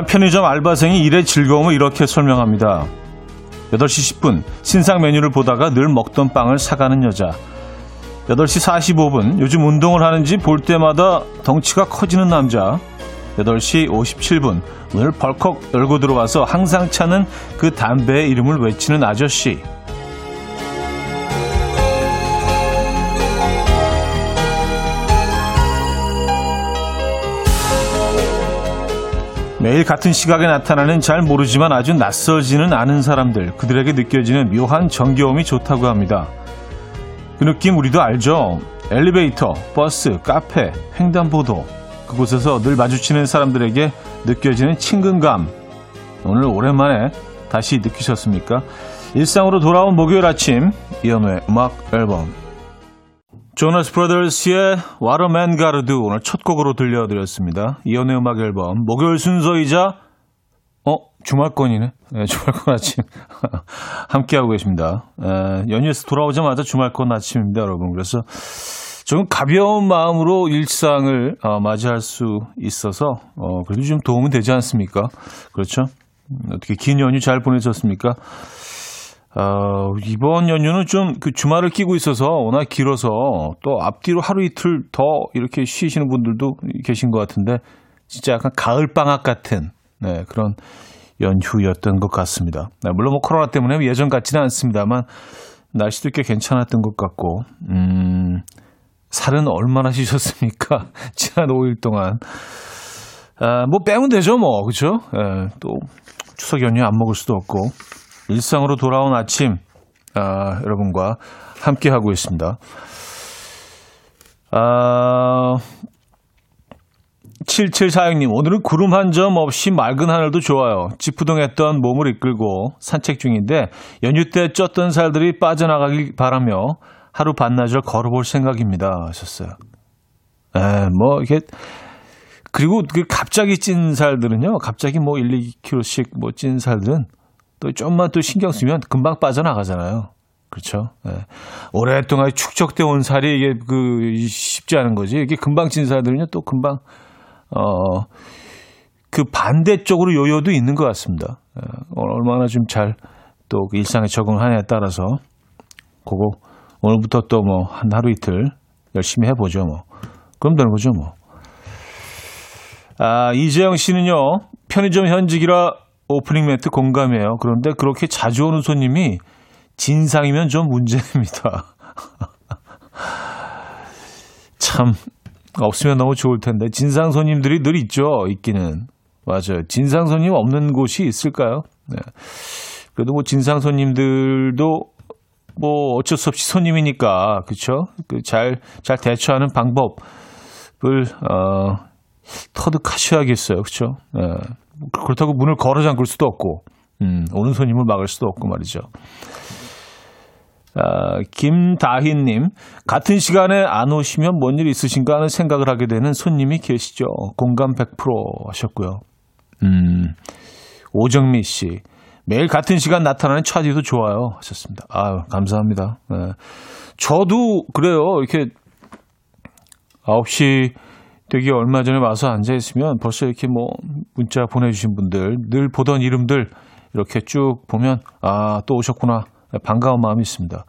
한 편의점 알바생이 일의 즐거움을 이렇게 설명합니다. 8시 10분 신상 메뉴를 보다가 늘 먹던 빵을 사가는 여자. 8시 45분 요즘 운동을 하는지 볼 때마다 덩치가 커지는 남자. 8시 57분 문을 벌컥 열고 들어와서 항상 차는 그 담배의 이름을 외치는 아저씨. 매일 같은 시각에 나타나는 잘 모르지만 아주 낯설지는 않은 사람들, 그들에게 느껴지는 묘한 정겨움이 좋다고 합니다. 그 느낌 우리도 알죠? 엘리베이터, 버스, 카페, 횡단보도, 그곳에서 늘 마주치는 사람들에게 느껴지는 친근감. 오늘 오랜만에 다시 느끼셨습니까? 일상으로 돌아온 목요일 아침, 이현우의 음악 앨범. 조나스 브라더스의 What a Man Gotta Do 오늘 첫 곡으로 들려드렸습니다. 이현우의 음악 앨범 목요일 순서이자 어 주말권이네. 네, 주말권 아침 함께하고 계십니다. 에, 연휴에서 돌아오자마자 주말권 아침입니다, 여러분. 그래서 좀 가벼운 마음으로 일상을 어, 맞이할 수 있어서 어, 그래도 좀 도움은 되지 않습니까? 그렇죠? 어떻게 긴 연휴 잘 보내셨습니까? 어, 이번 연휴는 좀 그 주말을 끼고 있어서 워낙 길어서 또 앞뒤로 하루 이틀 더 이렇게 쉬시는 분들도 계신 것 같은데 진짜 약간 가을 방학 같은 네, 그런 연휴였던 것 같습니다. 네, 물론 뭐 코로나 때문에 예전 같지는 않습니다만 날씨도 꽤 괜찮았던 것 같고 음, 살은 얼마나 쉬셨습니까? 지난 5일 동안 아, 뭐 빼면 되죠 뭐 그렇죠? 네, 또 추석 연휴 안 먹을 수도 없고 일상으로 돌아온 아침 아, 여러분과 함께 하고 있습니다. 아, 7746님, 오늘은 구름 한 점 없이 맑은 하늘도 좋아요. 지푸동했던 몸을 이끌고 산책 중인데 연휴 때 쪘던 살들이 빠져나가길 바라며 하루 반나절 걸어볼 생각입니다. 하셨어요. 에, 뭐, 이게, 그리고 그 갑자기 찐 살들은요, 갑자기 뭐 1, 2kg씩 뭐 찐 살들은 또 좀만 또 신경 쓰면 금방 빠져나가잖아요. 그렇죠. 네. 오랫동안 축적돼 온 살이 이게 그 쉽지 않은 거지. 이게 금방 찐 살들은요 또 금방 어 그 반대쪽으로 요요도 있는 것 같습니다. 네. 얼마나 좀 잘또그 일상에 적응하냐에 따라서 그거 오늘부터 또 뭐 한 하루 이틀 열심히 해보죠 뭐. 그럼 되는 거죠 뭐. 아 이재영 씨는요 편의점 현직이라 오프닝 멘트 공감해요. 그런데 그렇게 자주 오는 손님이 진상이면 좀 문제입니다. 참 없으면 너무 좋을 텐데 진상 손님들이 늘 있죠. 있기는 맞아요. 진상 손님 없는 곳이 있을까요? 네. 그래도 뭐 진상 손님들도 뭐 어쩔 수 없이 손님이니까 그렇죠. 그잘잘 잘 대처하는 방법을 어, 터득하셔야겠어요. 그렇죠. 네. 그렇다고 문을 걸어 잠글 수도 없고, 음, 오는 손님을 막을 수도 없고 말이죠. 아, 김다희님, 같은 시간에 안 오시면 뭔 일 있으신가 하는 생각을 하게 되는 손님이 계시죠. 공감 100% 하셨고요. 음, 오정미 씨, 매일 같은 시간 나타나는 차디도 좋아요. 하셨습니다. 아유, 감사합니다. 네. 저도 그래요. 이렇게 9시 되게 얼마 전에 와서 앉아 있으면 벌써 이렇게 뭐 문자 보내주신 분들 늘 보던 이름들 이렇게 쭉 보면 아 또 오셨구나 반가운 마음이 있습니다.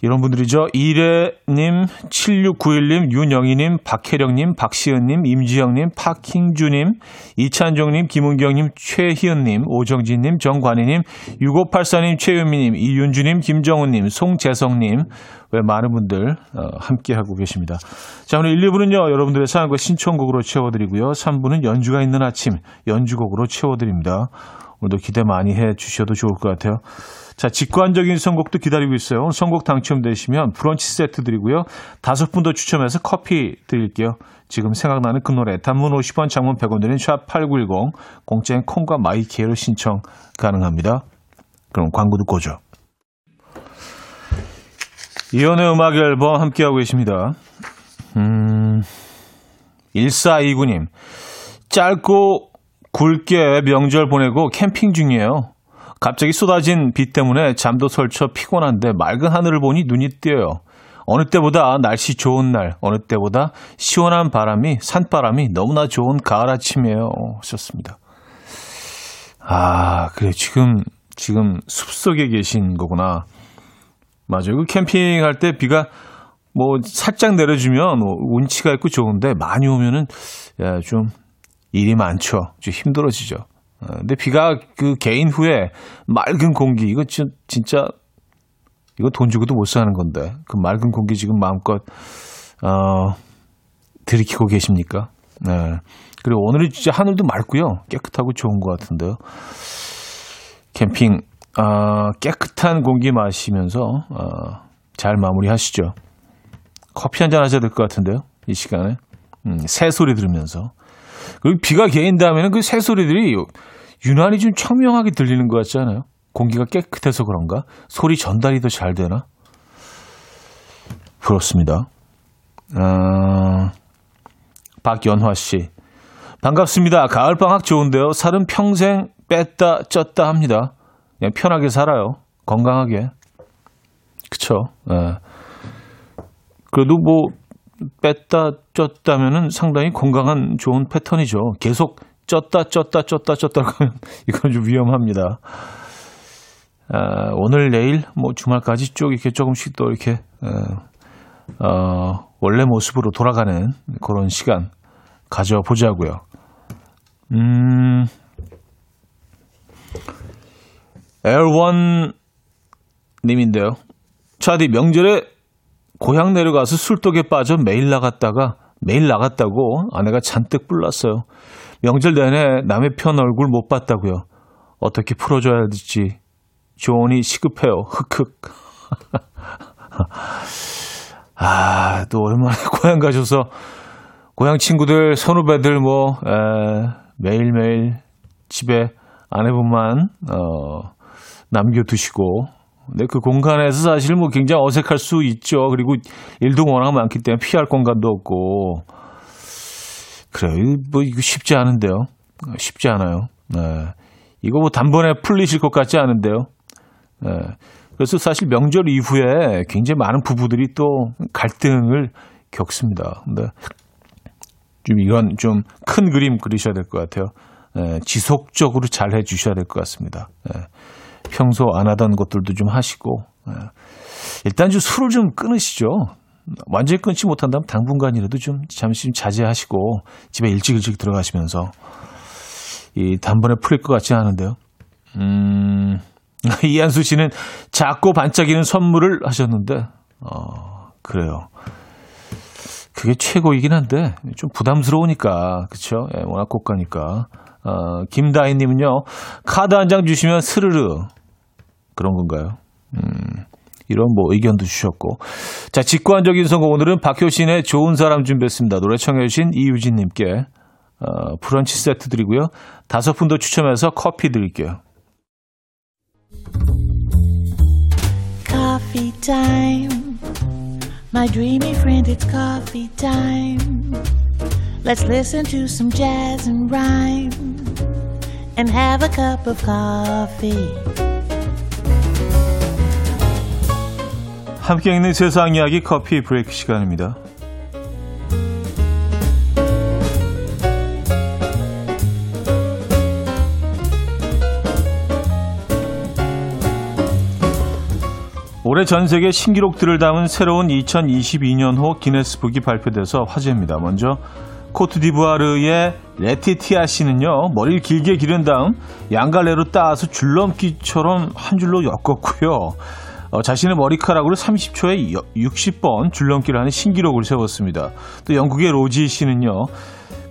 이런 분들이죠. 이래님, 7691님, 윤영희님, 박혜령님, 박시은님, 임지영님, 박킹주님, 이찬종님, 김은경님, 최희은님, 오정진님, 정관희님, 6584님, 최윤미님, 이윤주님, 김정훈님, 송재성님, 왜 많은 분들 어, 함께하고 계십니다. 자, 오늘 1, 2부는요, 여러분들의 사연과 신청곡으로 채워드리고요. 3부는 연주가 있는 아침, 연주곡으로 채워드립니다. 오늘도 기대 많이 해 주셔도 좋을 것 같아요. 자, 직관적인 선곡도 기다리고 있어요. 선곡 당첨되시면 브런치 세트 드리고요. 다섯 분 더 추첨해서 커피 드릴게요. 지금 생각나는 그 노래 단문 50원, 장문 100원 드는 샵8910 공짜인 콩과 마이케이로 신청 가능합니다. 그럼 광고 듣고 오죠. 이현우의 음악 앨범 함께하고 계십니다. 음, 1429님. 짧고 굵게 명절 보내고 캠핑 중이에요. 갑자기 쏟아진 비 때문에 잠도 설쳐 피곤한데 맑은 하늘을 보니 눈이 띄어요. 어느 때보다 날씨 좋은 날, 어느 때보다 시원한 바람이, 산바람이 너무나 좋은 가을 아침이에요. 하셨습니다. 아, 그래. 지금, 지금 숲속에 계신 거구나. 맞아요. 그 캠핑할 때 비가 뭐 살짝 내려주면 뭐 운치가 있고 좋은데 많이 오면은 야, 좀 일이 많죠. 좀 힘들어지죠. 어, 근데 비가 그 개인 후에 맑은 공기 이거 진, 진짜 이거 돈 주고도 못 사는 건데 그 맑은 공기 지금 마음껏 어 들이키고 계십니까? 네. 그리고 오늘은 진짜 하늘도 맑고요 깨끗하고 좋은 것 같은데요. 캠핑 어, 깨끗한 공기 마시면서 어, 잘 마무리하시죠. 커피 한 잔 하셔야 될 것 같은데요. 이 시간에 음, 새 소리 들으면서 그리고 비가 개인 다음에는 그 새 소리들이 유난히 좀 청명하게 들리는 것 같지 않아요? 공기가 깨끗해서 그런가? 소리 전달이 더 잘 되나? 그렇습니다. 어, 박연화 씨. 반갑습니다. 가을방학 좋은데요. 살은 평생 뺐다 쪘다 합니다. 그냥 편하게 살아요. 건강하게. 그쵸. 예. 그래도 뭐, 뺐다 쪘다면은 상당히 건강한 좋은 패턴이죠. 계속 쪘다 쪘다 쪘다 쪘다 하면 이건 좀 위험합니다. 아, 오늘 내일 뭐 주말까지 쭉 이렇게 조금씩 또 이렇게 어, 어, 원래 모습으로 돌아가는 그런 시간 가져보자고요. 음, 에어원 님인데요. 차디 명절에 고향 내려가서 술독에 빠져 매일 나갔다가 매일 나갔다고 아내가 잔뜩 불났어요. 명절 내내 남의 편 얼굴 못 봤다고요. 어떻게 풀어줘야 될지 조언이 시급해요. 흑흑. 아, 또 오랜만에 고향 가셔서 고향 친구들, 선후배들 뭐 에, 매일매일 집에 아내분만 어, 남겨 두시고 근데 그 공간에서 사실 뭐 굉장히 어색할 수 있죠. 그리고 일도 워낙 많기 때문에 피할 공간도 없고 그래요. 뭐 이거 쉽지 않은데요. 쉽지 않아요. 네. 이거 뭐 단번에 풀리실 것 같지 않은데요. 네. 그래서 사실 명절 이후에 굉장히 많은 부부들이 또 갈등을 겪습니다. 근데 좀 이건 좀 큰 그림 그리셔야 될 것 같아요. 네. 지속적으로 잘 해주셔야 될 것 같습니다. 네. 평소 안 하던 것들도 좀 하시고 네. 일단 좀 술을 좀 끊으시죠. 완전히 끊지 못한다면 당분간이라도 좀 잠시 좀 자제하시고 집에 일찍 일찍 들어가시면서 이 단번에 풀릴 것 같지 않은데요. 음, 이한수 씨는 작고 반짝이는 선물을 하셨는데, 어, 그래요. 그게 최고이긴 한데, 좀 부담스러우니까, 그쵸? 예, 워낙 고가니까. 어, 김다희님은요, 카드 한 장 주시면 스르르. 그런 건가요? 음, 이런 뭐 의견도 주셨고. 자, 직관적인 선거 오늘은 박효신의 좋은 사람 준비했습니다. 노래 청해주신 이유진님께, 어, 브런치 세트 드리고요. 다섯 분 더 추첨해서 커피 드릴게요. Coffee time. My dreamy friend, it's coffee time. Let's listen to some jazz and rhyme and have a cup of coffee. 함께 있는 세상 이야기 커피 브레이크 시간입니다. 올해 전 세계 신기록들을 담은 새로운 2022년호 기네스북이 발표돼서 화제입니다. 먼저 코트디부아르의 레티티아 씨는요 머리를 길게 기른 다음 양갈래로 따서 줄넘기처럼 한 줄로 엮었고요. 어, 자신의 머리카락으로 30초에 60번 줄넘기를 하는 신기록을 세웠습니다. 또 영국의 로지 씨는요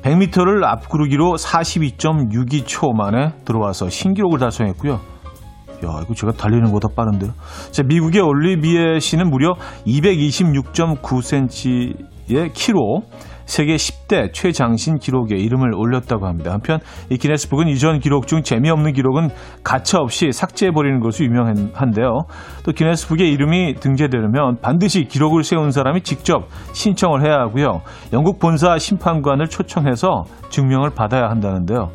100m를 앞구르기로 42.62초 만에 들어와서 신기록을 달성했고요. 야, 이거 제가 달리는 것보다 빠른데요. 자, 미국의 올리비에 씨는 무려 226.9cm의 키로 세계 10대 최장신 기록에 이름을 올렸다고 합니다. 한편 이 기네스북은 이전 기록 중 재미없는 기록은 가차없이 삭제해버리는 것으로 유명한데요. 또 기네스북의 이름이 등재되려면 반드시 기록을 세운 사람이 직접 신청을 해야 하고요. 영국 본사 심판관을 초청해서 증명을 받아야 한다는데요.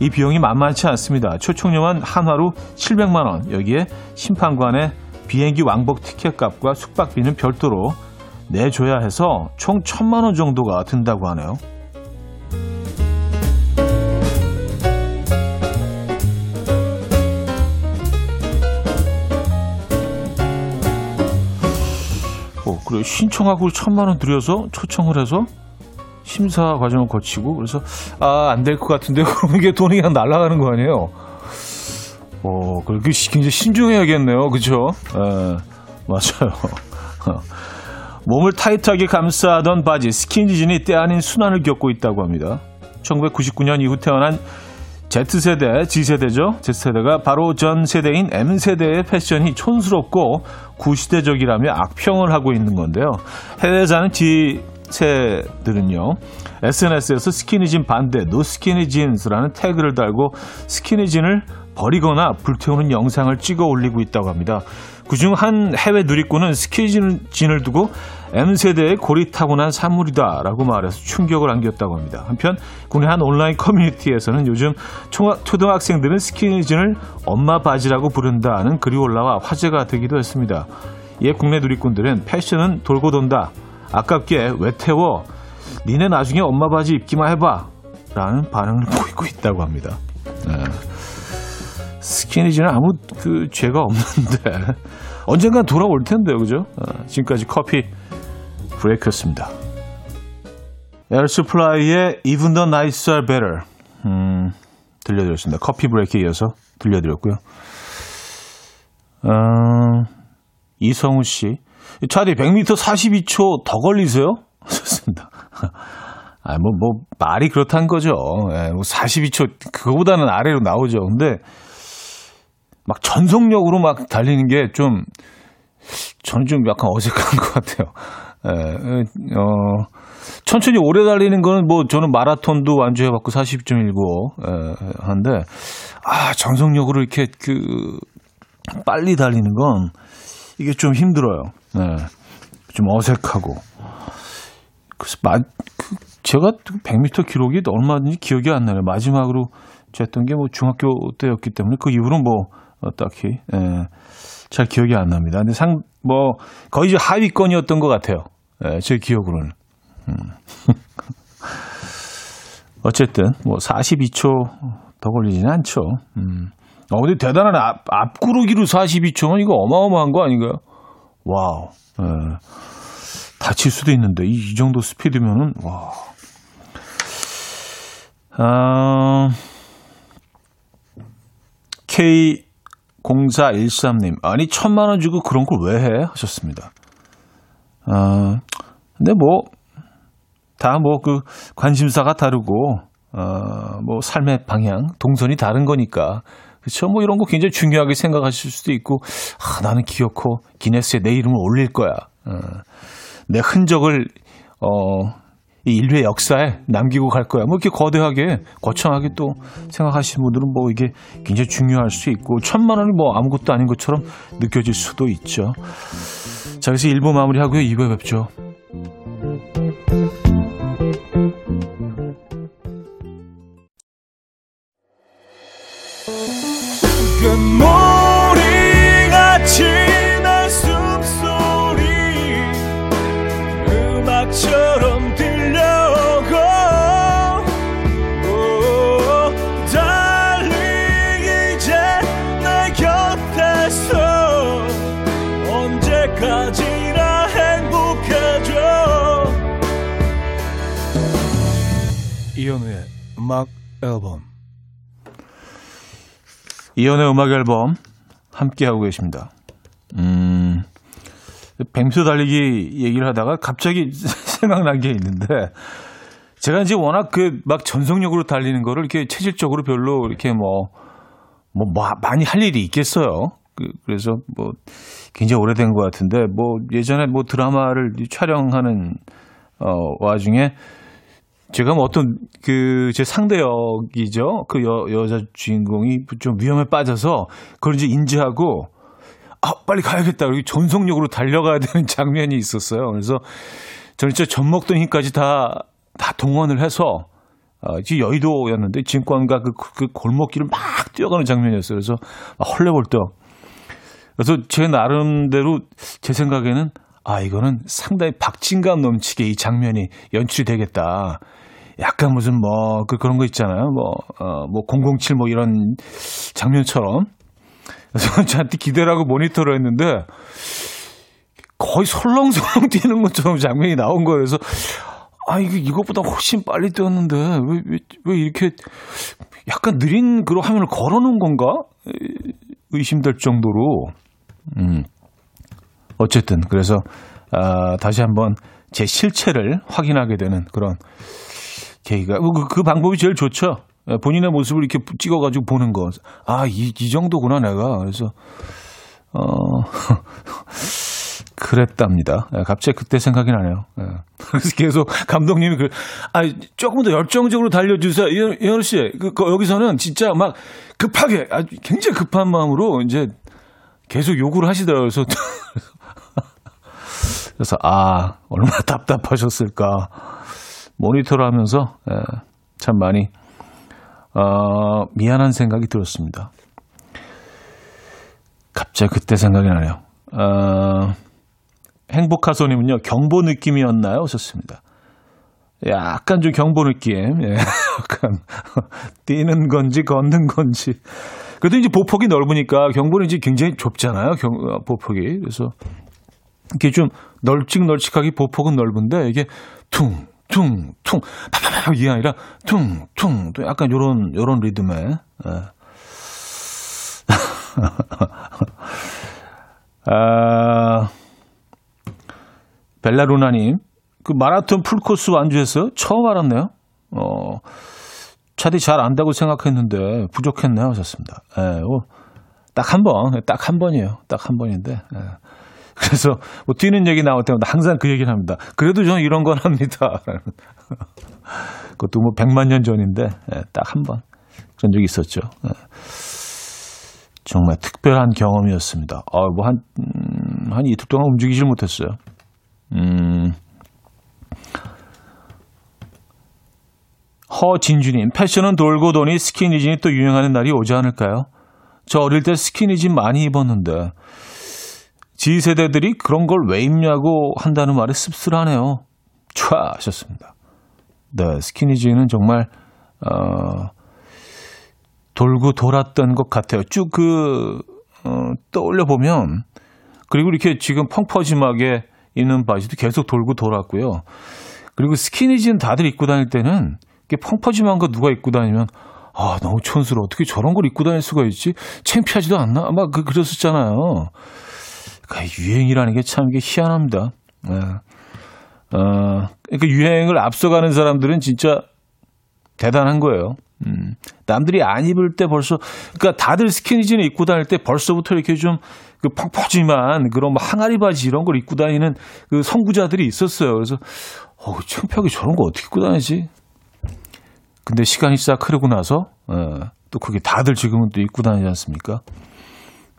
이 비용이 만만치 않습니다. 초청료만 한화로 700만 원, 여기에 심판관의 비행기 왕복 티켓 값과 숙박비는 별도로 내줘야 해서 총 천만 원 정도가 든다고 하네요. 어, 그래 신청하고 천만 원 들여서 초청을 해서 심사 과정을 거치고 그래서 아 안 될 것 같은데 그럼 이게 돈이 그냥 날아가는 거 아니에요? 어, 그렇게 굉장히 신중해야겠네요, 그죠? 에, 맞아요. 몸을 타이트하게 감싸던 바지 스키니진이 때 아닌 수난을 겪고 있다고 합니다. 1999년 이후 태어난 Z세대, G세대죠. Z세대가 바로 전 세대인 M세대의 패션이 촌스럽고 구시대적이라며 악평을 하고 있는 건데요. 해외에 사는 G세들은요. SNS에서 스키니진 반대, No Skinny Jeans라는 태그를 달고 스키니진을 버리거나 불태우는 영상을 찍어 올리고 있다고 합니다. 그중 한 해외 누리꾼은 스키니진을 두고 M세대의 고리타고난 산물이다라고 말해서 충격을 안겼다고 합니다. 한편 국내 한 온라인 커뮤니티에서는 요즘 초등학생들은 스키니진을 엄마 바지라고 부른다는 글이 올라와 화제가 되기도 했습니다. 이에 국내 누리꾼들은 패션은 돌고 돈다. 아깝게 왜 태워? 니네 나중에 엄마 바지 입기만 해봐. 라는 반응을 보이고 있다고 합니다. 네. 스키니진은 아무 그 죄가 없는데 언젠간 돌아올 텐데요, 그죠? 어, 지금까지 커피 브레이크였습니다. 에어 서플라이의 Even the Nights Are Better 음, 들려드렸습니다. 커피 브레이크에 이어서 들려드렸고요. 어, 이성우 씨, 차디 100m 42초 더 걸리세요? 좋습니다. 아, 뭐, 뭐, 말이 그렇다는 거죠. 예, 뭐 42초, 그거보다는 아래로 나오죠. 근데, 막 전속력으로 막 달리는 게 좀, 저는 좀 약간 어색한 것 같아요. 예, 어, 천천히 오래 달리는 거는 뭐 저는 마라톤도 완주해봤고 42.19 예, 하는데, 아, 전속력으로 이렇게 그, 빨리 달리는 건 이게 좀 힘들어요. 예, 좀 어색하고. 그래서 마, 그, 제가 100m 기록이 얼마든지 기억이 안 나요. 마지막으로 쟀던 게 뭐 중학교 때였기 때문에 그 이후로는 뭐 어, 딱히 예, 잘 기억이 안 납니다. 근데 상 뭐 거의 하위권이었던 것 같아요. 예, 제 기억으로는. 음. 어쨌든 뭐 42초 더 걸리지는 않죠. 음. 어, 근데 대단한 앞, 앞구르기로 42초면 이거 어마어마한 거 아닌가요? 와우. 예. 다칠 수도 있는데 이, 이 정도 스피드면은 와. 아, K0413님, 아니, 천만 원 주고 그런 걸 왜 해? 하셨습니다. 아, 근데 뭐, 다 뭐 그 관심사가 다르고, 어, 뭐 삶의 방향, 동선이 다른 거니까. 그쵸? 뭐 이런 거 굉장히 중요하게 생각하실 수도 있고, 아, 나는 기어코 기네스에 내 이름을 올릴 거야. 어, 내 흔적을, 어, 이 인류의 역사에 남기고 갈 거야. 뭐 이렇게 거대하게, 거창하게 또 생각하시는 분들은 뭐 이게 굉장히 중요할 수 있고, 천만 원이 뭐 아무것도 아닌 것처럼 느껴질 수도 있죠. 자, 그래서 1부 마무리하고요. 2부에 뵙죠. 금 음악 앨범. 이현우의 음악 앨범 함께하고 계십니다. 음, 뱅수 달리기 얘기를 하다가 갑자기 생각난 게 있는데, 제가 이제 워낙 그 막 전속력으로 달리는 거를 이렇게 체질적으로 별로 이렇게 뭐, 뭐, 뭐 많이 할 일이 있겠어요. 그, 그래서 뭐 굉장히 오래된 것 같은데, 뭐 예전에 뭐 드라마를 촬영하는 어, 와중에 제가 뭐 어떤 그 제 상대 역이죠. 그 여, 여자 주인공이 좀 위험에 빠져서 그걸 이제 인지하고 아, 빨리 가야겠다. 그리고 전속력으로 달려가야 되는 장면이 있었어요. 그래서 저는 진짜 젖 먹던 힘까지 다, 다 동원을 해서 어, 이제 여의도였는데 진권가 그, 그 골목길을 막 뛰어가는 장면이었어요. 그래서 막 헐레벌떡. 그래서 제 나름대로 제 생각에는 아, 이거는 상당히 박진감 넘치게 이 장면이 연출이 되겠다. 약간 무슨 뭐, 그, 그런 거 있잖아요. 뭐, 어, 뭐, 007 뭐 이런 장면처럼. 그래서 저한테 기대를 하고 모니터를 했는데, 거의 설렁설렁 뛰는 것처럼 장면이 나온 거예요. 그래서, 아, 이게 이것보다 훨씬 빨리 뛰었는데, 왜, 왜, 왜 이렇게 약간 느린 그런 화면을 걸어 놓은 건가? 의심될 정도로. 음. 어쨌든, 그래서, 아, 다시 한번 제 실체를 확인하게 되는 그런 계기가, 그, 그 방법이 제일 좋죠. 예, 본인의 모습을 이렇게 찍어가지고 보는 거. 아, 이, 이 정도구나, 내가. 그래서, 어, 그랬답니다. 예, 갑자기 그때 생각이 나네요. 예. 그래서 계속 감독님이 그, 아, 조금 더 열정적으로 달려주세요. 이현, 이현우 씨, 그, 그, 여기서는 진짜 막 급하게, 아주 굉장히 급한 마음으로 이제 계속 요구를 하시더라고요. 그래서, 그래서 아, 얼마나 답답하셨을까. 모니터를 하면서, 예, 참 많이, 어, 미안한 생각이 들었습니다. 갑자기 그때 생각이 나네요. 어, 행복하소님은요, 경보 느낌이었나요? 하셨습니다. 약간 좀 경보 느낌. 예, 약간, 뛰는 건지 걷는 건지. 그래도 이제 보폭이 넓으니까 경보는 이제 굉장히 좁잖아요. 경, 어, 보폭이. 그래서 이게 좀 널찍널찍하게 보폭은 넓은데 이게 퉁, 퉁, 퉁, 파파파 이게 아니라 퉁, 퉁, 또 약간 요런, 요런 리듬에. 예. 아, 벨라루나님, 그 마라톤 풀코스 완주했어요? 처음 알았네요. 어, 차디 잘 안다고 생각했는데 부족했네요. 하셨습니다. 예, 어, 딱한 번, 딱 한 번이에요. 딱 한 번인데. 예. 그래서 뭐 뛰는 얘기 나올 때마다 항상 그 얘기를 합니다. 그래도 저는 이런 건 합니다. 그것도 뭐 100만 년 전인데 예, 딱한 번 그런 적이 있었죠. 예. 정말 특별한 경험이었습니다. 아, 뭐 한, 음, 한 이틀 동안 움직이질 못했어요. 음. 허진주님, 패션은 돌고 도니 스키니진이 또 유행하는 날이 오지 않을까요? 저 어릴 때 스키니진 많이 입었는데, 지세대들이 그런 걸 왜 입냐고 한다는 말이 씁쓸하네요. 촤! 하셨습니다. 네, 스키니진은 정말, 어, 돌고 돌았던 것 같아요. 쭉 그, 어, 떠올려 보면, 그리고 이렇게 지금 펑퍼짐하게 입는 바지도 계속 돌고 돌았고요. 그리고 스키니진 다들 입고 다닐 때는, 이렇게 펑퍼짐한 거 누가 입고 다니면, 아, 너무 촌스러워. 어떻게 저런 걸 입고 다닐 수가 있지? 창피하지도 않나? 막 그, 그랬었잖아요. 그러니까 유행이라는 게 참 이게 희한합니다. 네. 어, 그러니까 유행을 앞서가는 사람들은 진짜 대단한 거예요. 음, 남들이 안 입을 때 벌써, 그러니까 다들 스키니진을 입고 다닐 때 벌써부터 이렇게 좀, 그 펑퍼짐한 그런 뭐 항아리 바지 이런 걸 입고 다니는 그 선구자들이 있었어요. 그래서, 어, 창피하게 저런 거 어떻게 입고 다니지? 근데 시간이 싹 흐르고 나서, 어, 또 그게 다들 지금은 또 입고 다니지 않습니까?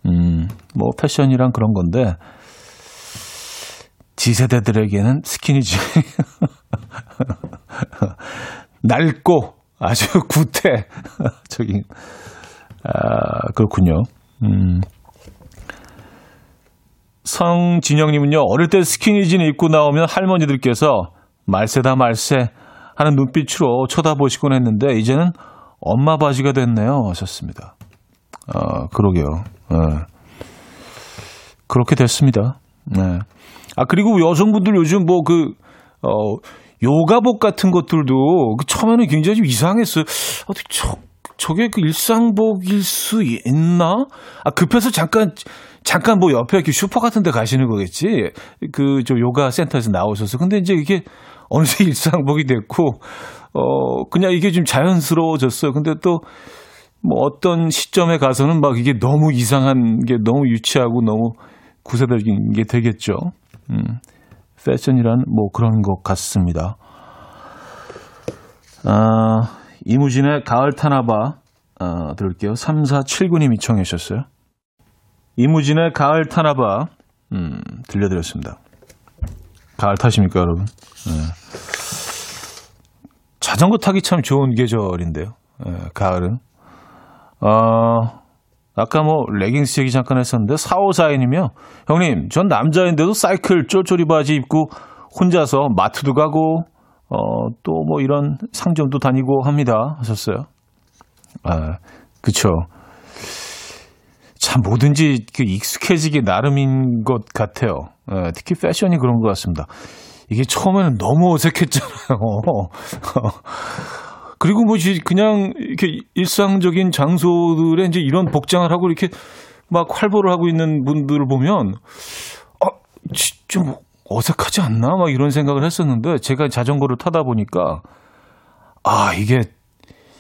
음, 뭐 패션이란 그런 건데, 지세대들에게는 스키니진. 낡고 아주 구태. 저기, 아, 그렇군요. 음. 성진영님은요, 어릴 때 스키니진 입고 나오면 할머니들께서 말세다 말세 하는 눈빛으로 쳐다보시곤 했는데, 이제는 엄마 바지가 됐네요. 하셨습니다. 아, 그러게요. 네. 그렇게 됐습니다. 네. 아, 그리고 여성분들 요즘 뭐 그, 어, 요가복 같은 것들도 그 처음에는 굉장히 좀 이상했어요. 어떻게 저, 저게 그 일상복일 수 있나? 아, 급해서 잠깐, 잠깐 뭐 옆에 이렇게 슈퍼 같은 데 가시는 거겠지. 그, 저 요가 센터에서 나오셔서. 근데 이제 이게 어느새 일상복이 됐고, 어, 그냥 이게 좀 자연스러워졌어요. 근데 또, 뭐 어떤 시점에 가서는 막 이게 너무 이상한 게 너무 유치하고 너무 구세적인 게 되겠죠. 음, 패션이란 뭐 그런 것 같습니다. 아, 이무진의 가을 타나봐 아, 들을게요. 3479님이 청해 주셨어요. 이무진의 가을 타나봐 음, 들려드렸습니다. 가을 타십니까 여러분? 네. 자전거 타기 참 좋은 계절인데요. 네, 가을은. 어, 아까 뭐 레깅스 얘기 잠깐 했었는데 4542님이요. 형님, 전 남자인데도 사이클 쫄쫄이 바지 입고 혼자서 마트도 가고 어, 또 뭐 이런 상점도 다니고 합니다. 하셨어요. 아, 그쵸. 참 뭐든지 그 익숙해지기 나름인 것 같아요. 예, 특히 패션이 그런 것 같습니다. 이게 처음에는 너무 어색했잖아요. 그리고 뭐 그냥 이렇게 일상적인 장소들에 이제 이런 복장을 하고 이렇게 막 활보를 하고 있는 분들을 보면 아, 지- 좀 어색하지 않나? 막 이런 생각을 했었는데 제가 자전거를 타다 보니까 아, 이게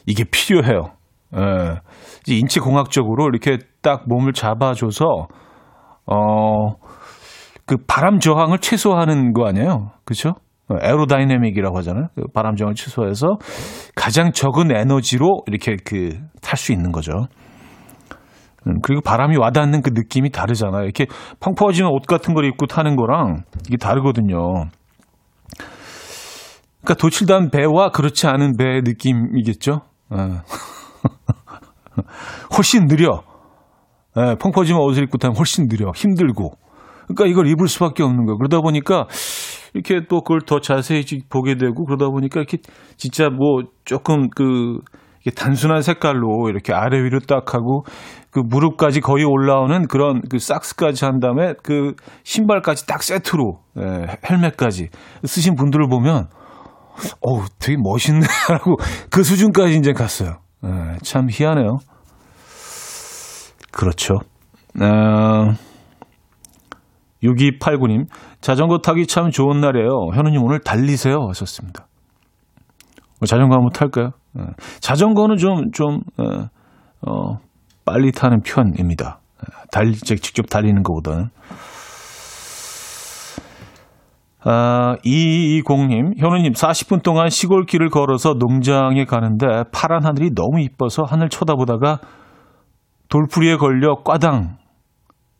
이게 필요해요. 예. 인체 공학적으로 이렇게 딱 몸을 잡아줘서 어, 그 바람 저항을 최소화하는 거 아니에요? 그렇죠? 에로다이내믹이라고 하잖아요. 그 바람 저항을 최소화해서 가장 적은 에너지로 이렇게 그 탈 수 있는 거죠. 음, 그리고 바람이 와닿는 그 느낌이 다르잖아요. 이렇게 펑퍼지는 옷 같은 걸 입고 타는 거랑 이게 다르거든요. 그러니까 도칠단 배와 그렇지 않은 배의 느낌이겠죠. 예. 훨씬 느려. 예, 펑퍼짐한 옷을 입고 타면 훨씬 느려. 힘들고. 그러니까 이걸 입을 수밖에 없는 거예요. 그러다 보니까 이렇게 또 그걸 더 자세히 보게 되고 그러다 보니까 이렇게 진짜 뭐 조금 그 단순한 색깔로 이렇게 아래 위로 딱 하고 그 무릎까지 거의 올라오는 그런 그 삭스까지 한 다음에 그 신발까지 딱 세트로 예, 헬멧까지 쓰신 분들을 보면 어우 되게 멋있네라고 그 수준까지 이제 갔어요. 예, 참 희한해요. 그렇죠. 어, 6289님, 자전거 타기 참 좋은 날이에요. 현우님 오늘 달리세요. 하셨습니다. 뭐 자전거 한번 탈까요? 예. 자전거는 좀, 좀, 어, 어, 빨리 타는 편입니다. 예, 달리, 직접 달리는 것보다는. 아, 2220님, 현우님, 40분 동안 시골길을 걸어서 농장에 가는데 파란 하늘이 너무 이뻐서 하늘 쳐다보다가 돌풀이에 걸려 꽈당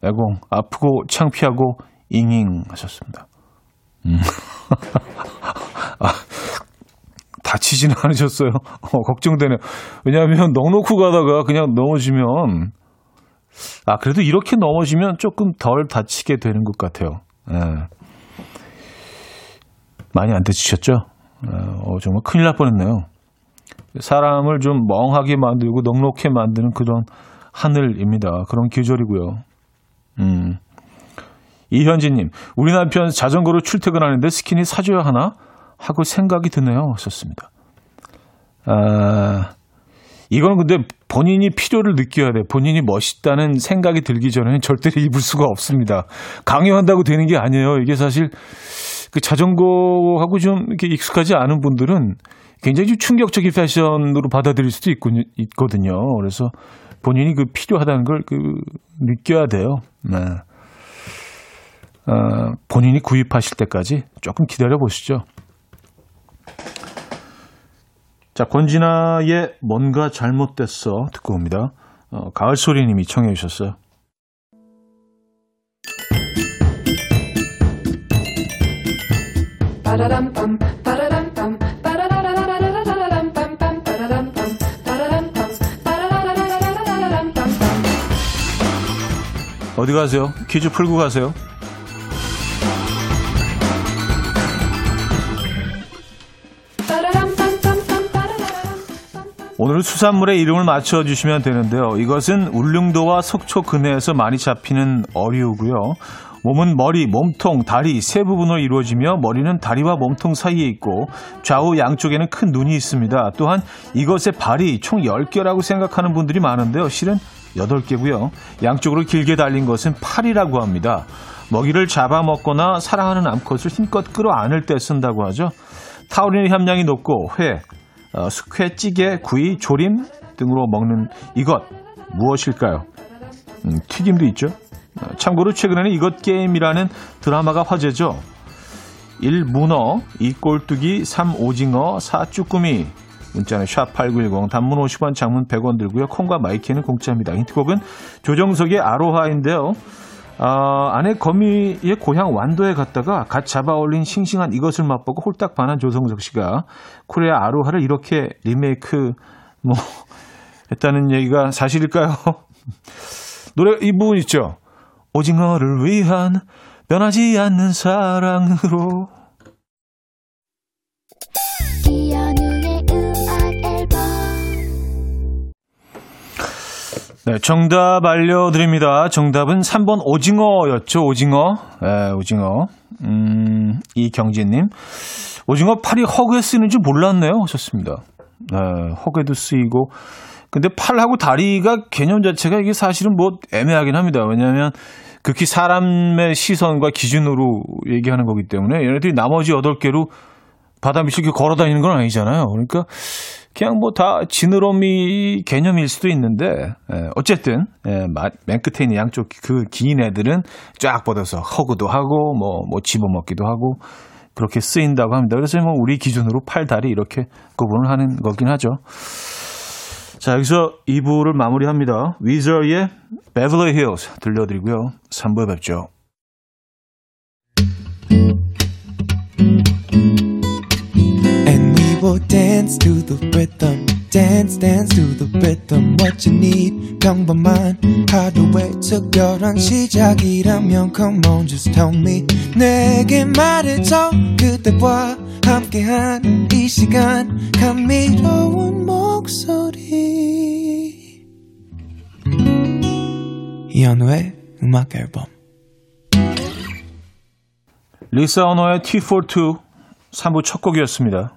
애공 아프고 창피하고 잉잉 하셨습니다. 음. 아, 다치지는 않으셨어요. 어, 걱정되네요. 왜냐하면 넉놓고 가다가 그냥 넘어지면 아 그래도 이렇게 넘어지면 조금 덜 다치게 되는 것 같아요. 예. 많이 안 다치셨죠? 어, 정말 큰일 날 뻔했네요. 사람을 좀 멍하게 만들고 넉넉해 만드는 그런 하늘입니다. 그런 계절이고요. 음. 이현진님, 우리 남편 자전거로 출퇴근하는데 스키니 사줘야 하나? 하고 생각이 드네요. 하셨습니다. 아, 이건 근데 본인이 필요를 느껴야 돼. 본인이 멋있다는 생각이 들기 전에는 절대로 입을 수가 없습니다. 강요한다고 되는 게 아니에요. 이게 사실 그 자전거하고 좀 이렇게 익숙하지 않은 분들은 굉장히 좀 충격적인 패션으로 받아들일 수도 있군요, 있거든요. 그래서 본인이 그 필요하다는 걸 그 느껴야 돼요. 네. 어, 본인이 구입하실 때까지 조금 기다려 보시죠. 자, 권진아의 뭔가 잘못됐어 듣고 옵니다. 어, 가을 소리님이 청해 주셨어요. Ba-da-dum-bum, 어디 가세요? 퀴즈 풀고 가세요. Ba-da-dum-bum-bum-bum, ba-da-da-da-dum. 오늘 수산물의 이름을 맞춰주시면 되는데요. 이것은 울릉도와 속초 근해에서 많이 잡히는 어류고요. 몸은 머리, 몸통, 다리 세 부분으로 이루어지며 머리는 다리와 몸통 사이에 있고 좌우 양쪽에는 큰 눈이 있습니다. 또한 이것의 발이 총 10개라고 생각하는 분들이 많은데요. 실은 8개고요. 양쪽으로 길게 달린 것은 팔이라고 합니다. 먹이를 잡아먹거나 사랑하는 암컷을 힘껏 끌어안을 때 쓴다고 하죠. 타우린 함량이 높고 회, 어, 숙회, 찌개, 구이, 조림 등으로 먹는 이것 무엇일까요? 음, 튀김도 있죠. 어, 참고로 최근에는 이것 게임이라는 드라마가 화제죠. 1. 문어, 2. 꼴뚜기, 3. 오징어, 4. 쭈꾸미. 문자는 샵8910 단문 50원 장문 100원 들고요. 콩과 마이케이는 공짜입니다. 힌트곡은 조정석의 아로하인데요. 아, 아내 거미의 고향 완도에 갔다가 갓 잡아 올린 싱싱한 이것을 맛보고 홀딱 반한 조정석 씨가 코리아 아로하를 이렇게 리메이크 뭐 했다는 얘기가 사실일까요? 노래 이 부분 있죠. 오징어를 위한 변하지 않는 사랑으로. 네, 정답 알려드립니다. 정답은 3번 오징어였죠, 오징어. 네, 오징어. 음, 이경진님. 오징어 팔이 허그에 쓰는 줄 몰랐네요. 하셨습니다. 네, 허그에도 쓰이고. 근데 팔하고 다리가 개념 자체가 이게 사실은 뭐 애매하긴 합니다. 왜냐하면 극히 사람의 시선과 기준으로 얘기하는 거기 때문에 얘네들이 나머지 8개로 바다 밑을 걸어 다니는 건 아니잖아요. 그러니까 그냥 뭐 다 지느러미 개념일 수도 있는데 예, 어쨌든 예, 마- 맨 끝에 있는 양쪽 그 긴 애들은 쫙 뻗어서 허그도 하고 뭐, 뭐 집어먹기도 하고 그렇게 쓰인다고 합니다. 그래서 뭐 우리 기준으로 팔, 다리 이렇게 구분을 하는 거긴 하죠. 자, 여기서 2부를 마무리합니다. 위저의 Beverly 들려드리고요. 3부에 뵙죠. Will dance to the rhythm. Dance, dance to the rhythm. What you need, 평범한 하루의 특별한 시작이라면 Come on, just tell me. 내게 말해줘. 그대와 함께한 이 시간. 감미로운 목소리. 이현우의 음악 앨범. 리사 언어의 T42 3부 첫 곡이었습니다.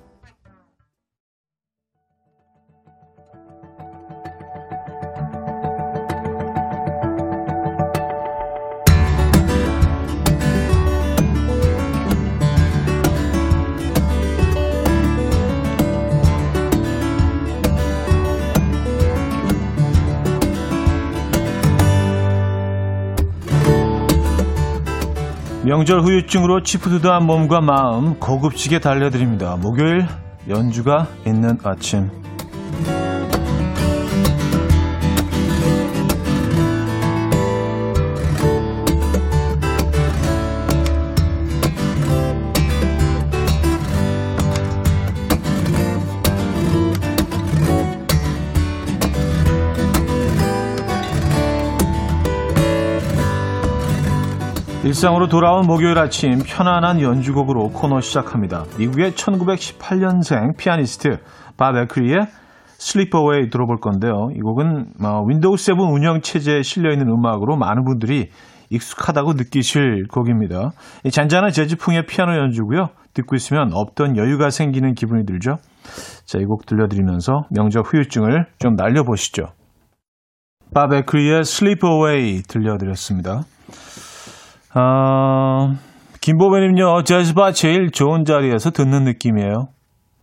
명절 후유증으로 찌푸드드한 몸과 마음 고급지게 달래드립니다. 목요일 연주가 있는 아침. 일상으로 돌아온 목요일 아침 편안한 연주곡으로 코너 시작합니다. 미국의 1918년생 피아니스트 밥 애크리의 Sleep Away 들어볼 건데요. 이 곡은 어, 윈도우 7 운영 체제에 실려 있는 음악으로 많은 분들이 익숙하다고 느끼실 곡입니다. 이 잔잔한 재즈풍의 피아노 연주고요. 듣고 있으면 없던 여유가 생기는 기분이 들죠. 자, 이 곡 들려드리면서 명절 후유증을 좀 날려보시죠. Sleep Away 들려드렸습니다. 아, 김보배님요, 재즈바 제일 좋은 자리에서 듣는 느낌이에요.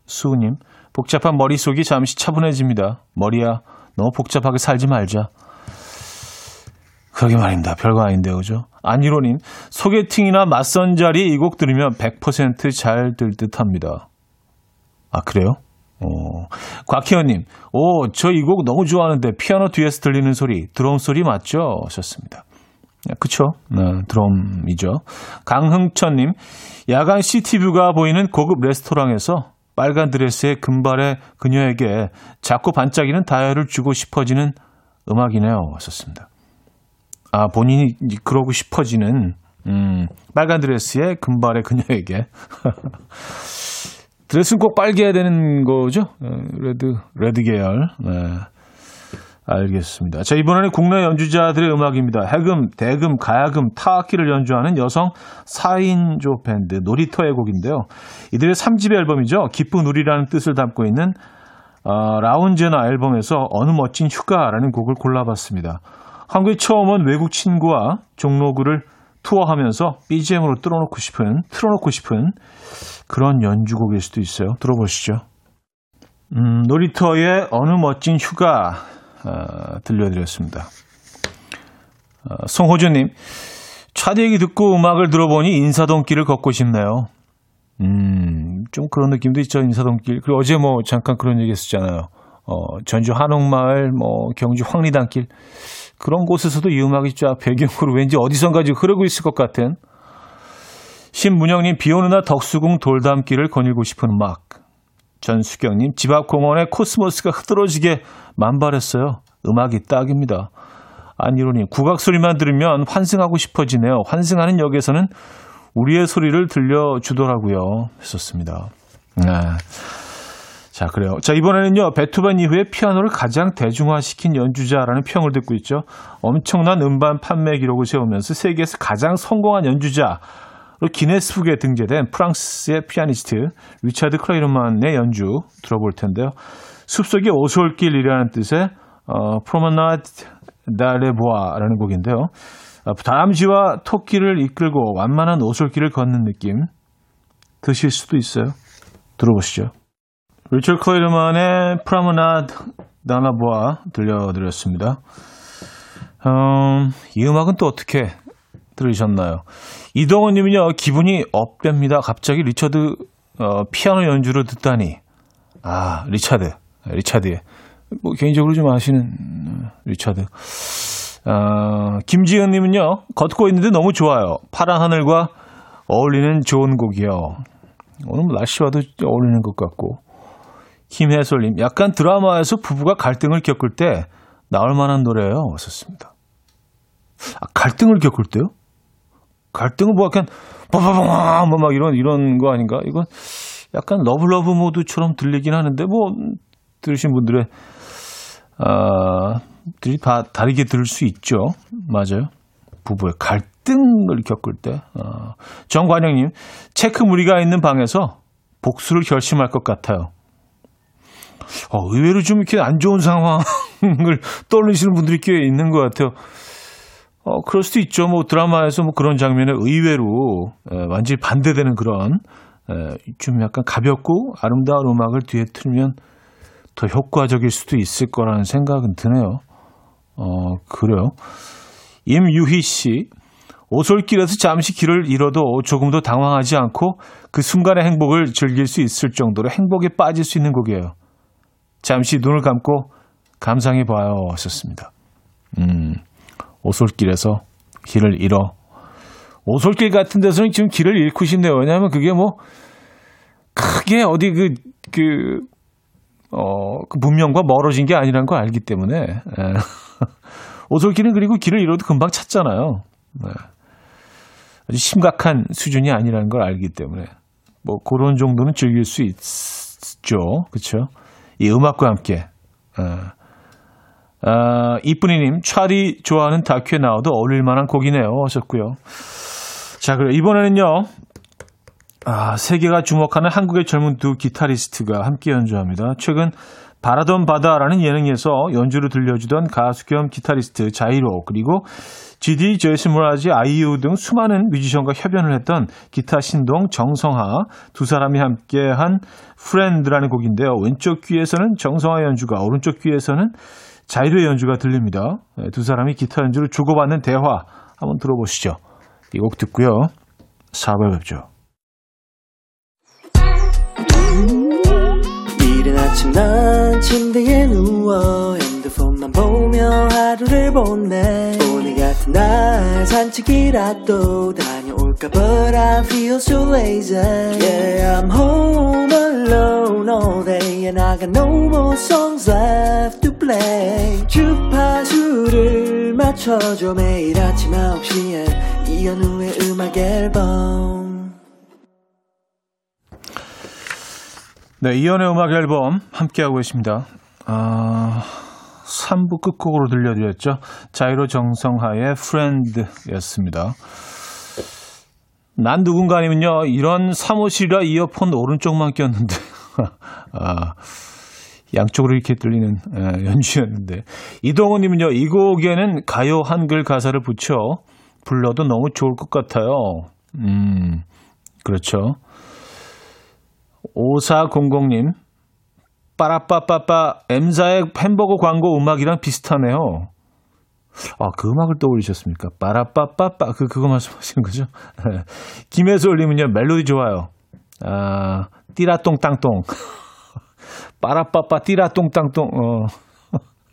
수우님, 복잡한 머릿속이 잠시 차분해집니다. 머리야, 너무 복잡하게 살지 말자. 그러게 말입니다. 별거 아닌데, 그죠? 안일호님, 소개팅이나 맞선 자리 이 곡 들으면 100%잘 될 듯 합니다. 아, 그래요? 어, 곽희연님, 오, 저 이 곡 너무 좋아하는데 피아노 뒤에서 들리는 소리, 드럼 소리 맞죠? 하셨습니다. 네, 그쵸? 네, 드럼이죠. 강흥천님, 야간 시티뷰가 보이는 고급 레스토랑에서 빨간 드레스에 금발의 그녀에게 자꾸 반짝이는 다이얼을 주고 싶어지는 음악이네요. 하셨습니다. 아, 본인이 그러고 싶어지는, 음, 빨간 드레스에 금발의 그녀에게. 드레스는 꼭 빨개야 되는 거죠? 어, Red, red 계열. 네. 알겠습니다. 자, 이번에는 국내 연주자들의 음악입니다. 해금, 대금, 가야금, 타악기를 연주하는 여성 4인조 밴드 놀이터의 곡인데요. 이들의 3집 앨범이죠. 기쁜 우리라는 뜻을 담고 있는 어, 라온제나 앨범에서 어느 멋진 휴가라는 곡을 골라봤습니다. 한국에 처음 온 외국 친구와 종로구를 투어하면서 BGM으로 틀어놓고 싶은, 틀어놓고 싶은 그런 연주곡일 수도 있어요. 들어보시죠. 음, 놀이터의 어느 멋진 휴가 어, 들려드렸습니다. 어, 송호주님, 차디 얘기 듣고 음악을 들어보니 인사동길을 걷고 싶네요. 음, 좀 그런 느낌도 있죠, 인사동길. 그리고 어제 뭐 잠깐 그런 얘기 했었잖아요. 어, 전주 한옥마을, 뭐 경주 황리단길. 그런 곳에서도 이 음악이 쫙 배경으로 왠지 어디선가 지금 흐르고 있을 것 같은. 신문영님, 비 오는 날 덕수궁 돌담길을 거닐고 싶은 음악. 전수경님, 집 앞 공원에 코스모스가 흐드러지게 만발했어요. 음악이 딱입니다. 안일호님, 국악 소리만 들으면 환승하고 싶어지네요. 환승하는 역에서는 우리의 소리를 들려주더라고요. 했었습니다. 네. 자, 그래요. 자, 이번에는요, 베토벤 이후에 피아노를 가장 대중화시킨 연주자라는 평을 듣고 있죠. 엄청난 음반 판매 기록을 세우면서 세계에서 가장 성공한 연주자, 기네스북에 등재된 프랑스의 피아니스트 리차드 클레이더만의 연주 들어볼 텐데요. 숲속의 오솔길이라는 뜻의 어, Promenade dans les bois라는 곡인데요. 어, 다람쥐와 토끼를 이끌고 완만한 오솔길을 걷는 느낌 드실 수도 있어요. 들어보시죠. 리처드 클레이더만의 Promenade dans les bois 들려드렸습니다. 음, 이 음악은 또 어떻게 들으셨나요? 이동원 님은요, 기분이 up됩니다. 갑자기 리처드, 어, 피아노 연주를 듣다니. 아, 리차드. 리차드. 뭐, 개인적으로 좀 아시는, 어, 리차드. 어, 김지은 님은요, 걷고 있는데 너무 좋아요. 파란 하늘과 어울리는 좋은 곡이요. 오늘 뭐 날씨와도 어울리는 것 같고. 김혜솔 님, 약간 드라마에서 부부가 갈등을 겪을 때 나올 만한 노래예요. 왔었습니다. 아, 갈등을 겪을 때요? 갈등은 뭐 약간 빠바방 뭐막 이런 이런 거 아닌가? 이건 약간 love love 모드처럼 들리긴 하는데 뭐 들으신 분들의 아 들이 다 다르게 들을 수 있죠. 맞아요. 부부의 갈등을 겪을 때. 어. 정관영님 체크 무늬가 있는 방에서 복수를 결심할 것 같아요. 어, 의외로 좀 이렇게 안 좋은 상황을 떠올리시는 분들이 꽤 있는 것 같아요. 어, 그럴 수도 있죠. 뭐 드라마에서 뭐 그런 장면에 의외로 에, 완전히 반대되는 그런 에, 좀 약간 가볍고 아름다운 음악을 뒤에 틀면 더 효과적일 수도 있을 거라는 생각은 드네요. 어, 그래요. 임유희 씨. 오솔길에서 잠시 길을 잃어도 조금도 당황하지 않고 그 순간의 행복을 즐길 수 있을 정도로 행복에 빠질 수 있는 곡이에요. 잠시 눈을 감고 감상해 봐요. 하셨습니다. 음. 오솔길에서 길을 잃어. 오솔길 같은 데서는 지금 길을 잃고 싶네요. 왜냐하면 그게 뭐, 크게 어디 그, 그, 어, 그 문명과 멀어진 게 아니라는 걸 알기 때문에. 에. 오솔길은 그리고 길을 잃어도 금방 찾잖아요. 네. 아주 심각한 수준이 아니라는 걸 알기 때문에. 뭐, 그런 정도는 즐길 수 있죠. 그쵸? 이 음악과 함께. 에. 아, 이쁜이님, 차디 좋아하는 다큐에 나와도 어울릴 만한 곡이네요. 하셨고요. 자, 그럼 이번에는요, 아, 세계가 주목하는 한국의 젊은 두 기타리스트가 함께 연주합니다. 최근 바라던 바다라는 예능에서 연주를 들려주던 가수 겸 기타리스트 자이로 그리고 GD, 제이슨 므라즈, 아이유 등 수많은 뮤지션과 협연을 했던 기타 신동 정성하 두 사람이 함께한 Friend라는 곡인데요. 왼쪽 귀에서는 정성하 연주가 오른쪽 귀에서는 자이로의 연주가 들립니다. 두 사람이 기타 연주를 주고받는 대화 한번 들어보시죠. 이 곡 듣고요. 4부에 뵙죠. 이른 아침 난 침대에 누워 핸드폰만 보며 하루를 보내 오늘 같은 날 산책이라도 다녀올까 But I feel so lazy Yeah I'm home alone all day And I got no more songs left to play 주파수를 맞춰줘 매일 아침 9시에 이현우의 음악 앨범 네, 이연의 음악 앨범 함께하고 있습니다. 아, 3부 끝곡으로 들려드렸죠. 자이로 정성하의 프렌드였습니다. 난 누군가 아니면요, 이런 사무실이라 이어폰 오른쪽만 꼈는데, 아, 양쪽으로 이렇게 들리는 예, 연주였는데, 이동호님은요, 이 곡에는 가요 한글 가사를 붙여 불러도 너무 좋을 것 같아요. 음, 그렇죠. 5400님, 빠라빠빠빠, M사의 햄버거 광고 음악이랑 비슷하네요. 아, 그 음악을 떠올리셨습니까? 빠라빠빠빠, 그, 그거 말씀하시는 거죠? 김혜솔님은요, 멜로디 좋아요. 아, 띠라똥 땅똥. 빠라빠빠, 띠라똥 땅똥, 어.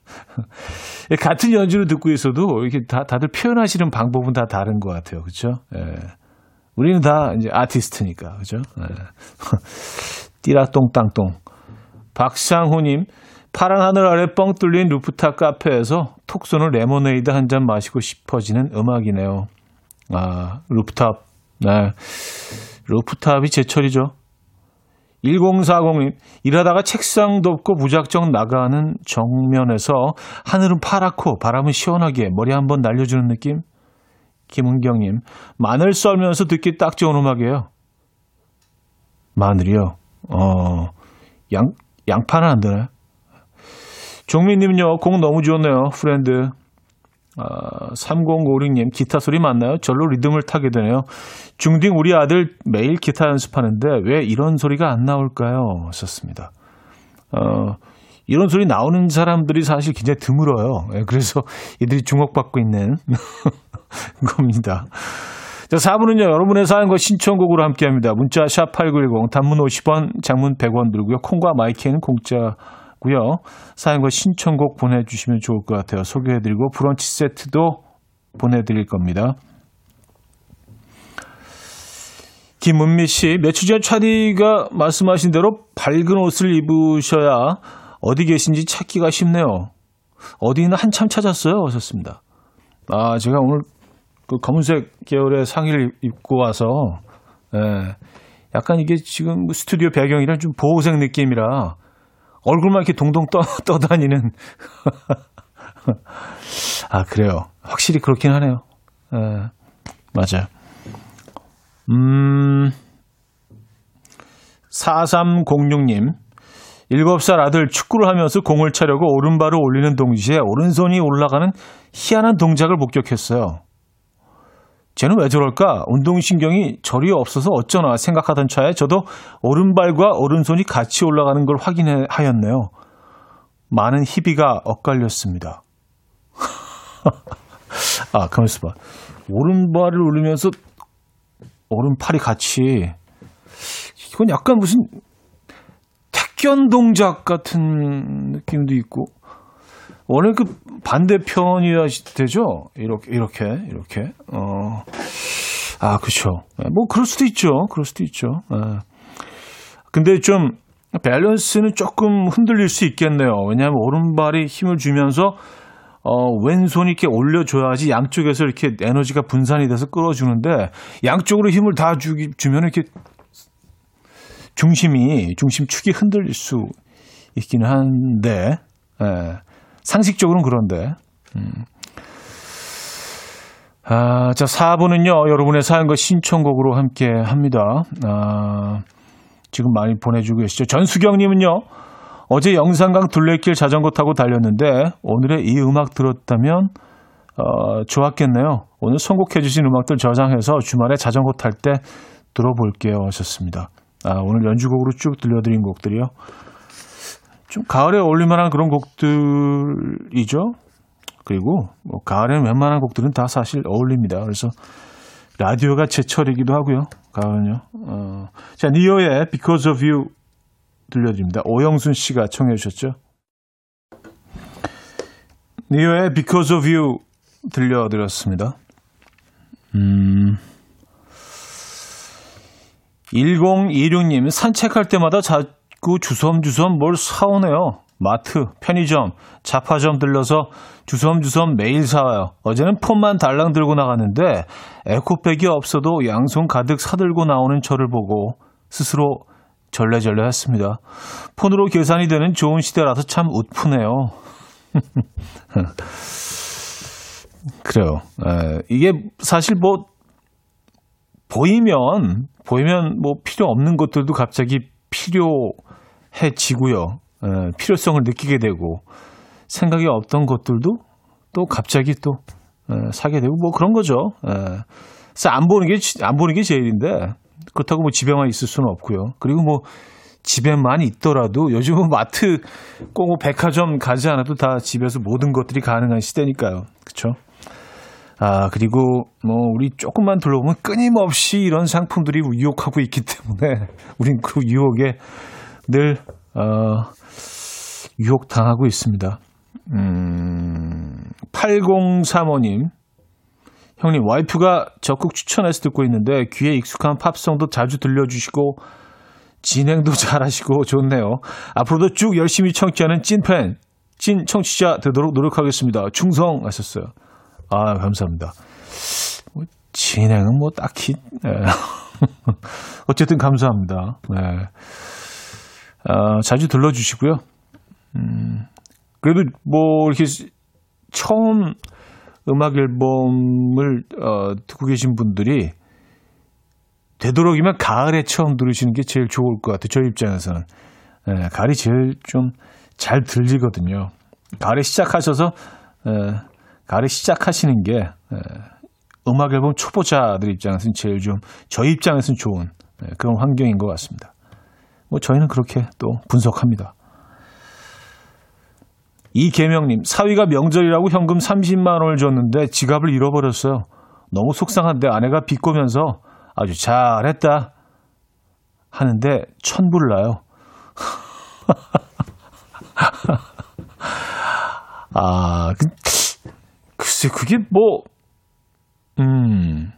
같은 연주를 듣고 있어도 이렇게 다, 다들 표현하시는 방법은 다 다른 것 같아요. 그쵸? 예. 우리는 다 이제 아티스트니까. 그죠? 예. 띠라똥 땅똥. 박상호님, 파란 하늘 아래 뻥 뚫린 루프탑 카페에서 톡 쏘는 레모네이드 한 잔 마시고 싶어지는 음악이네요. 아, 루프탑. 네. rooftop이 제철이죠. 1040님, 일하다가 책상 덮고 무작정 나가는 장면에서 하늘은 파랗고 바람은 시원하게 머리 한번 날려주는 느낌? 김은경님, 마늘 썰면서 듣기 딱 좋은 음악이에요. 마늘이요? 어, 양, 양파는 안 되나요? 종민님은요, 곡 너무 좋네요, Friend. 아, 3056님, 기타 소리 맞나요? 절로 리듬을 타게 되네요. 중딩 우리 아들 매일 기타 연습하는데 왜 이런 소리가 안 나올까요? 썼습니다. 어, 이런 소리 나오는 사람들이 사실 굉장히 드물어요. 예, 그래서 이들이 주목받고 있는 겁니다. 자, 4부는요, 여러분의 사연과 신청곡으로 함께 합니다. 문자 샵 8910, 단문 50원, 장문 100원 들고요. 콩과 마이크는 공짜 고요. 사연과 신청곡 보내주시면 좋을 것 같아요. 소개해드리고 브런치 세트도 보내드릴 겁니다. 김은미 씨, 며칠 전 차디가 말씀하신 대로 밝은 옷을 입으셔야 어디 계신지 찾기가 쉽네요. 어디는 한참 찾았어요. 하셨습니다. 아, 제가 오늘 그 검은색 계열의 상의를 입고 와서, 예, 약간 이게 지금 스튜디오 배경이랑 좀 보호색 느낌이라 얼굴만 이렇게 동동 떠, 떠다니는. 아, 그래요. 확실히 그렇긴 하네요. 예, 맞아요. 음, 4306님. 7살 아들 축구를 하면서 공을 차려고 오른발을 올리는 동시에 오른손이 올라가는 희한한 동작을 목격했어요. 쟤는 왜 저럴까? 운동신경이 저리 없어서 어쩌나 생각하던 차에 저도 오른발과 오른손이 같이 올라가는 걸 확인하였네요. 많은 희비가 엇갈렸습니다. 아, 가만있어 봐. 오른발을 올리면서 오른팔이 같이 이건 약간 무슨 택견 동작 같은 느낌도 있고 원래 그 반대편이야 되죠? 이렇게 이렇게 이렇게. 어 아 그렇죠 뭐 그럴 수도 있죠. 그럴 수도 있죠. 아. 근데 좀 밸런스는 조금 흔들릴 수 있겠네요. 왜냐하면 오른발이 힘을 주면서 어, 왼손이 이렇게 올려줘야지 양쪽에서 이렇게 에너지가 분산이 돼서 끌어주는데 양쪽으로 힘을 다 주기, 주면 이렇게 중심이, 중심축이 흔들릴 수 있기는 한데, 예, 상식적으로는 그런데, 음. 아, 자, 4부는요, 여러분의 사연과 신청곡으로 함께 합니다. 아, 지금 많이 보내주고 계시죠. 전수경님은요, 어제 영산강 둘레길 자전거 타고 달렸는데 오늘의 이 음악 들었다면 어, 좋았겠네요. 오늘 선곡해주신 음악들 저장해서 주말에 자전거 탈 때 들어볼게요 하셨습니다. 아, 오늘 연주곡으로 쭉 들려드린 곡들이요. 좀 가을에 어울릴 만한 그런 곡들이죠. 그리고 뭐 가을에 웬만한 곡들은 다 사실 어울립니다. 그래서 라디오가 제철이기도 하고요. 가을은요. 어. 자, 니오의 Because of You 들려드립니다. 오영순 씨가 청해 주셨죠. 니오의 Because of You 들려드렸습니다. 음. 1026님, 산책할 때마다 자 꾸 주섬주섬 뭘 사오네요. 마트, 편의점, 잡화점 들러서 주섬주섬 매일 사와요. 어제는 폰만 달랑 들고 나갔는데 에코백이 없어도 양손 가득 사들고 나오는 저를 보고 스스로 절레절레 했습니다. 폰으로 계산이 되는 좋은 시대라서 참 웃프네요. 그래요. 에, 이게 사실 뭐 보이면 보이면 뭐 필요 없는 것들도 갑자기 필요 해지고요. 에, 필요성을 느끼게 되고 생각이 없던 것들도 또 갑자기 또 에, 사게 되고 뭐 그런 거죠. 에, 그래서 안 보는 게 안 보는 게 제일인데 그렇다고 뭐 집에만 있을 수는 없고요. 그리고 뭐 집에만 있더라도 요즘은 마트 꼭뭐 백화점 가지 않아도 다 집에서 모든 것들이 가능한 시대니까요. 그렇죠? 아, 그리고 뭐 우리 조금만 둘러보면 끊임없이 이런 상품들이 유혹하고 있기 때문에 우린 그 유혹에 늘 어, 유혹당하고 있습니다. 음, 8035님. 형님, 와이프가 적극 추천해서 듣고 있는데 귀에 익숙한 팝송도 자주 들려주시고 진행도 잘하시고 좋네요. 앞으로도 쭉 열심히 청취하는 찐팬, 찐 청취자 되도록 노력하겠습니다. 충성하셨어요. 아, 감사합니다. 뭐, 진행은 뭐 딱히, 네. 어쨌든 감사합니다. 네. 아, 자주 들러주시고요. 음, 그래도 뭐, 이렇게 처음 음악 앨범을, 어, 듣고 계신 분들이 되도록이면 가을에 처음 들으시는 게 제일 좋을 것 같아요. 저희 입장에서는. 네, 가을이 제일 좀 잘 들리거든요. 가을에 시작하셔서, 에, 가을에 시작하시는 게 에, 음악 앨범 초보자들 입장에서는 제일 좀 저희 입장에서는 좋은 에, 그런 환경인 것 같습니다. 뭐 저희는 그렇게 또 분석합니다. 이계명님 사위가 명절이라고 현금 30만 원을 줬는데 지갑을 잃어버렸어요. 너무 속상한데 아내가 비꼬면서 아주 잘했다 하는데 천불을 나요. 아, 그, 글쎄, 그게 뭐, 음,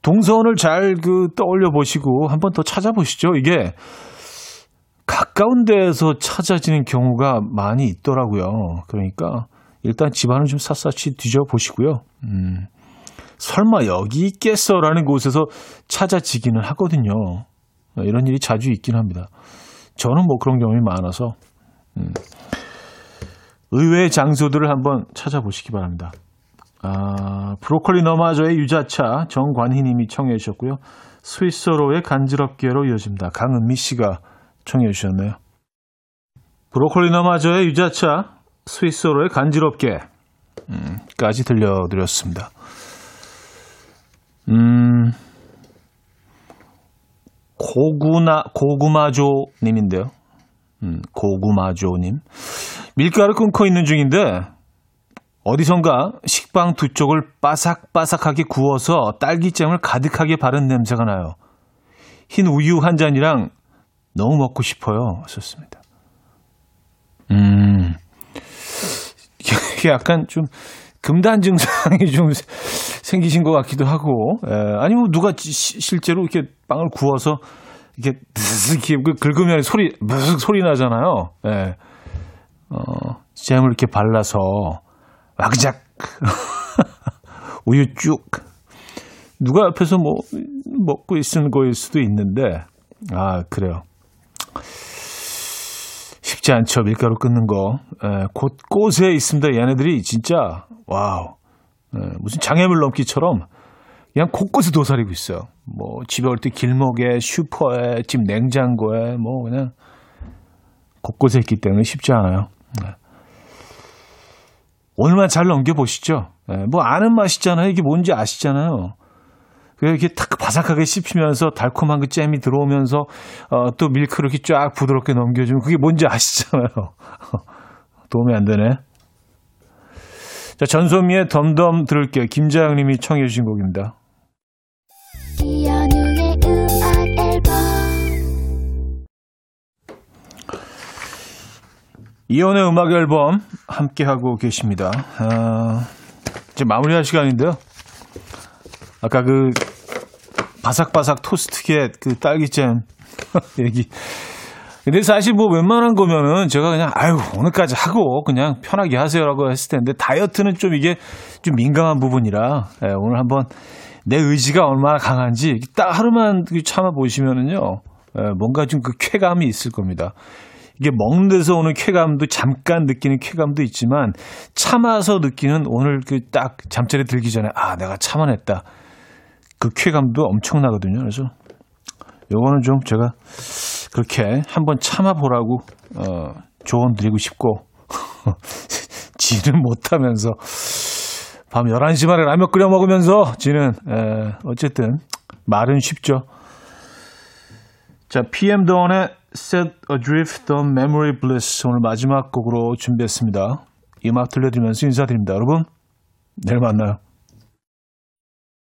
동선을 잘 그 떠올려 보시고 한번 더 찾아보시죠. 이게 가까운 데에서 찾아지는 경우가 많이 있더라고요. 그러니까 일단 집안을 좀 샅샅이 뒤져보시고요. 음, 설마 여기 있겠어 라는 곳에서 찾아지기는 하거든요. 이런 일이 자주 있긴 합니다. 저는 뭐 그런 경험이 많아서 음, 의외의 장소들을 한번 찾아보시기 바랍니다. 아, 브로콜리 너마저의 유자차 정관희 님이 청해 주셨고요. 스위스로의 간지럽게로 이어집니다. 강은미 씨가 청해 주셨네요. 브로콜리 너마저의 유자차 스위스로의 간지럽게 음, 까지 들려드렸습니다. 음, 고구나, 고구마조 님인데요. 음, 고구마조님. 밀가루 끊고 있는 중인데, 어디선가 식빵 두 쪽을 바삭바삭하게 구워서 딸기잼을 가득하게 바른 냄새가 나요. 흰 우유 한 잔이랑 너무 먹고 싶어요. 썼습니다. 음, 이게 약간 좀 금단 증상이 좀 생기신 것 같기도 하고, 에, 아니면 누가 지- 시- 실제로 이렇게 빵을 구워서 이렇게 이렇게 그 긁으면 소리 무슨 소리 나잖아요. 예. 어, 잼을 이렇게 발라서 와그작 우유 쭉 누가 옆에서 뭐 먹고 있는 거일 수도 있는데 아 그래요. 쉽지 않죠 밀가루 끊는 거. 에, 곳곳에 있습니다. 얘네들이 진짜 wow 에, 무슨 장애물 넘기처럼 그냥 곳곳에 도사리고 있어요. 뭐 집에 올 때 길목에 슈퍼에 집 냉장고에 뭐 그냥 곳곳에 있기 때문에 쉽지 않아요. 네. 오늘만 잘 넘겨보시죠. 네, 뭐 아는 맛이잖아요. 이게 뭔지 아시잖아요. 그 이렇게 탁 바삭하게 씹히면서 달콤한 그 잼이 들어오면서 어, 또 밀크를 이렇게 쫙 부드럽게 넘겨주면 그게 뭔지 아시잖아요. 도움이 안 되네. 자, 전소미의 덤덤 들을게요. 김자영님이 청해 주신 곡입니다. 이혼의 음악 앨범 함께 하고 계십니다. 아, 이제 마무리할 시간인데요. 아까 그 바삭바삭 토스트계 그 딸기잼 얘기. 근데 사실 뭐 웬만한 거면은 제가 그냥 아유 오늘까지 하고 그냥 편하게 하세요라고 했을 텐데 다이어트는 좀 이게 좀 민감한 부분이라 예, 오늘 한번 내 의지가 얼마나 강한지 딱 하루만 참아 보시면은요 예, 뭔가 좀 그 쾌감이 있을 겁니다. 이게 먹는 데서 오는 쾌감도 잠깐 느끼는 쾌감도 있지만 참아서 느끼는 오늘 그 딱 잠자리 들기 전에 아 내가 참아냈다 그 쾌감도 엄청나거든요. 그래서 요거는 좀 제가 그렇게 한번 참아보라고 어, 조언 드리고 싶고 지는 못하면서 밤 11시 만에 라면 끓여 먹으면서 지는 에, 어쨌든 말은 쉽죠. 자, PM 다운의 Set Adrift the Memory Bliss 오늘 마지막 곡으로 준비했습니다. 이 음악 들려드리면서 인사드립니다. 여러분, 내일 만나요.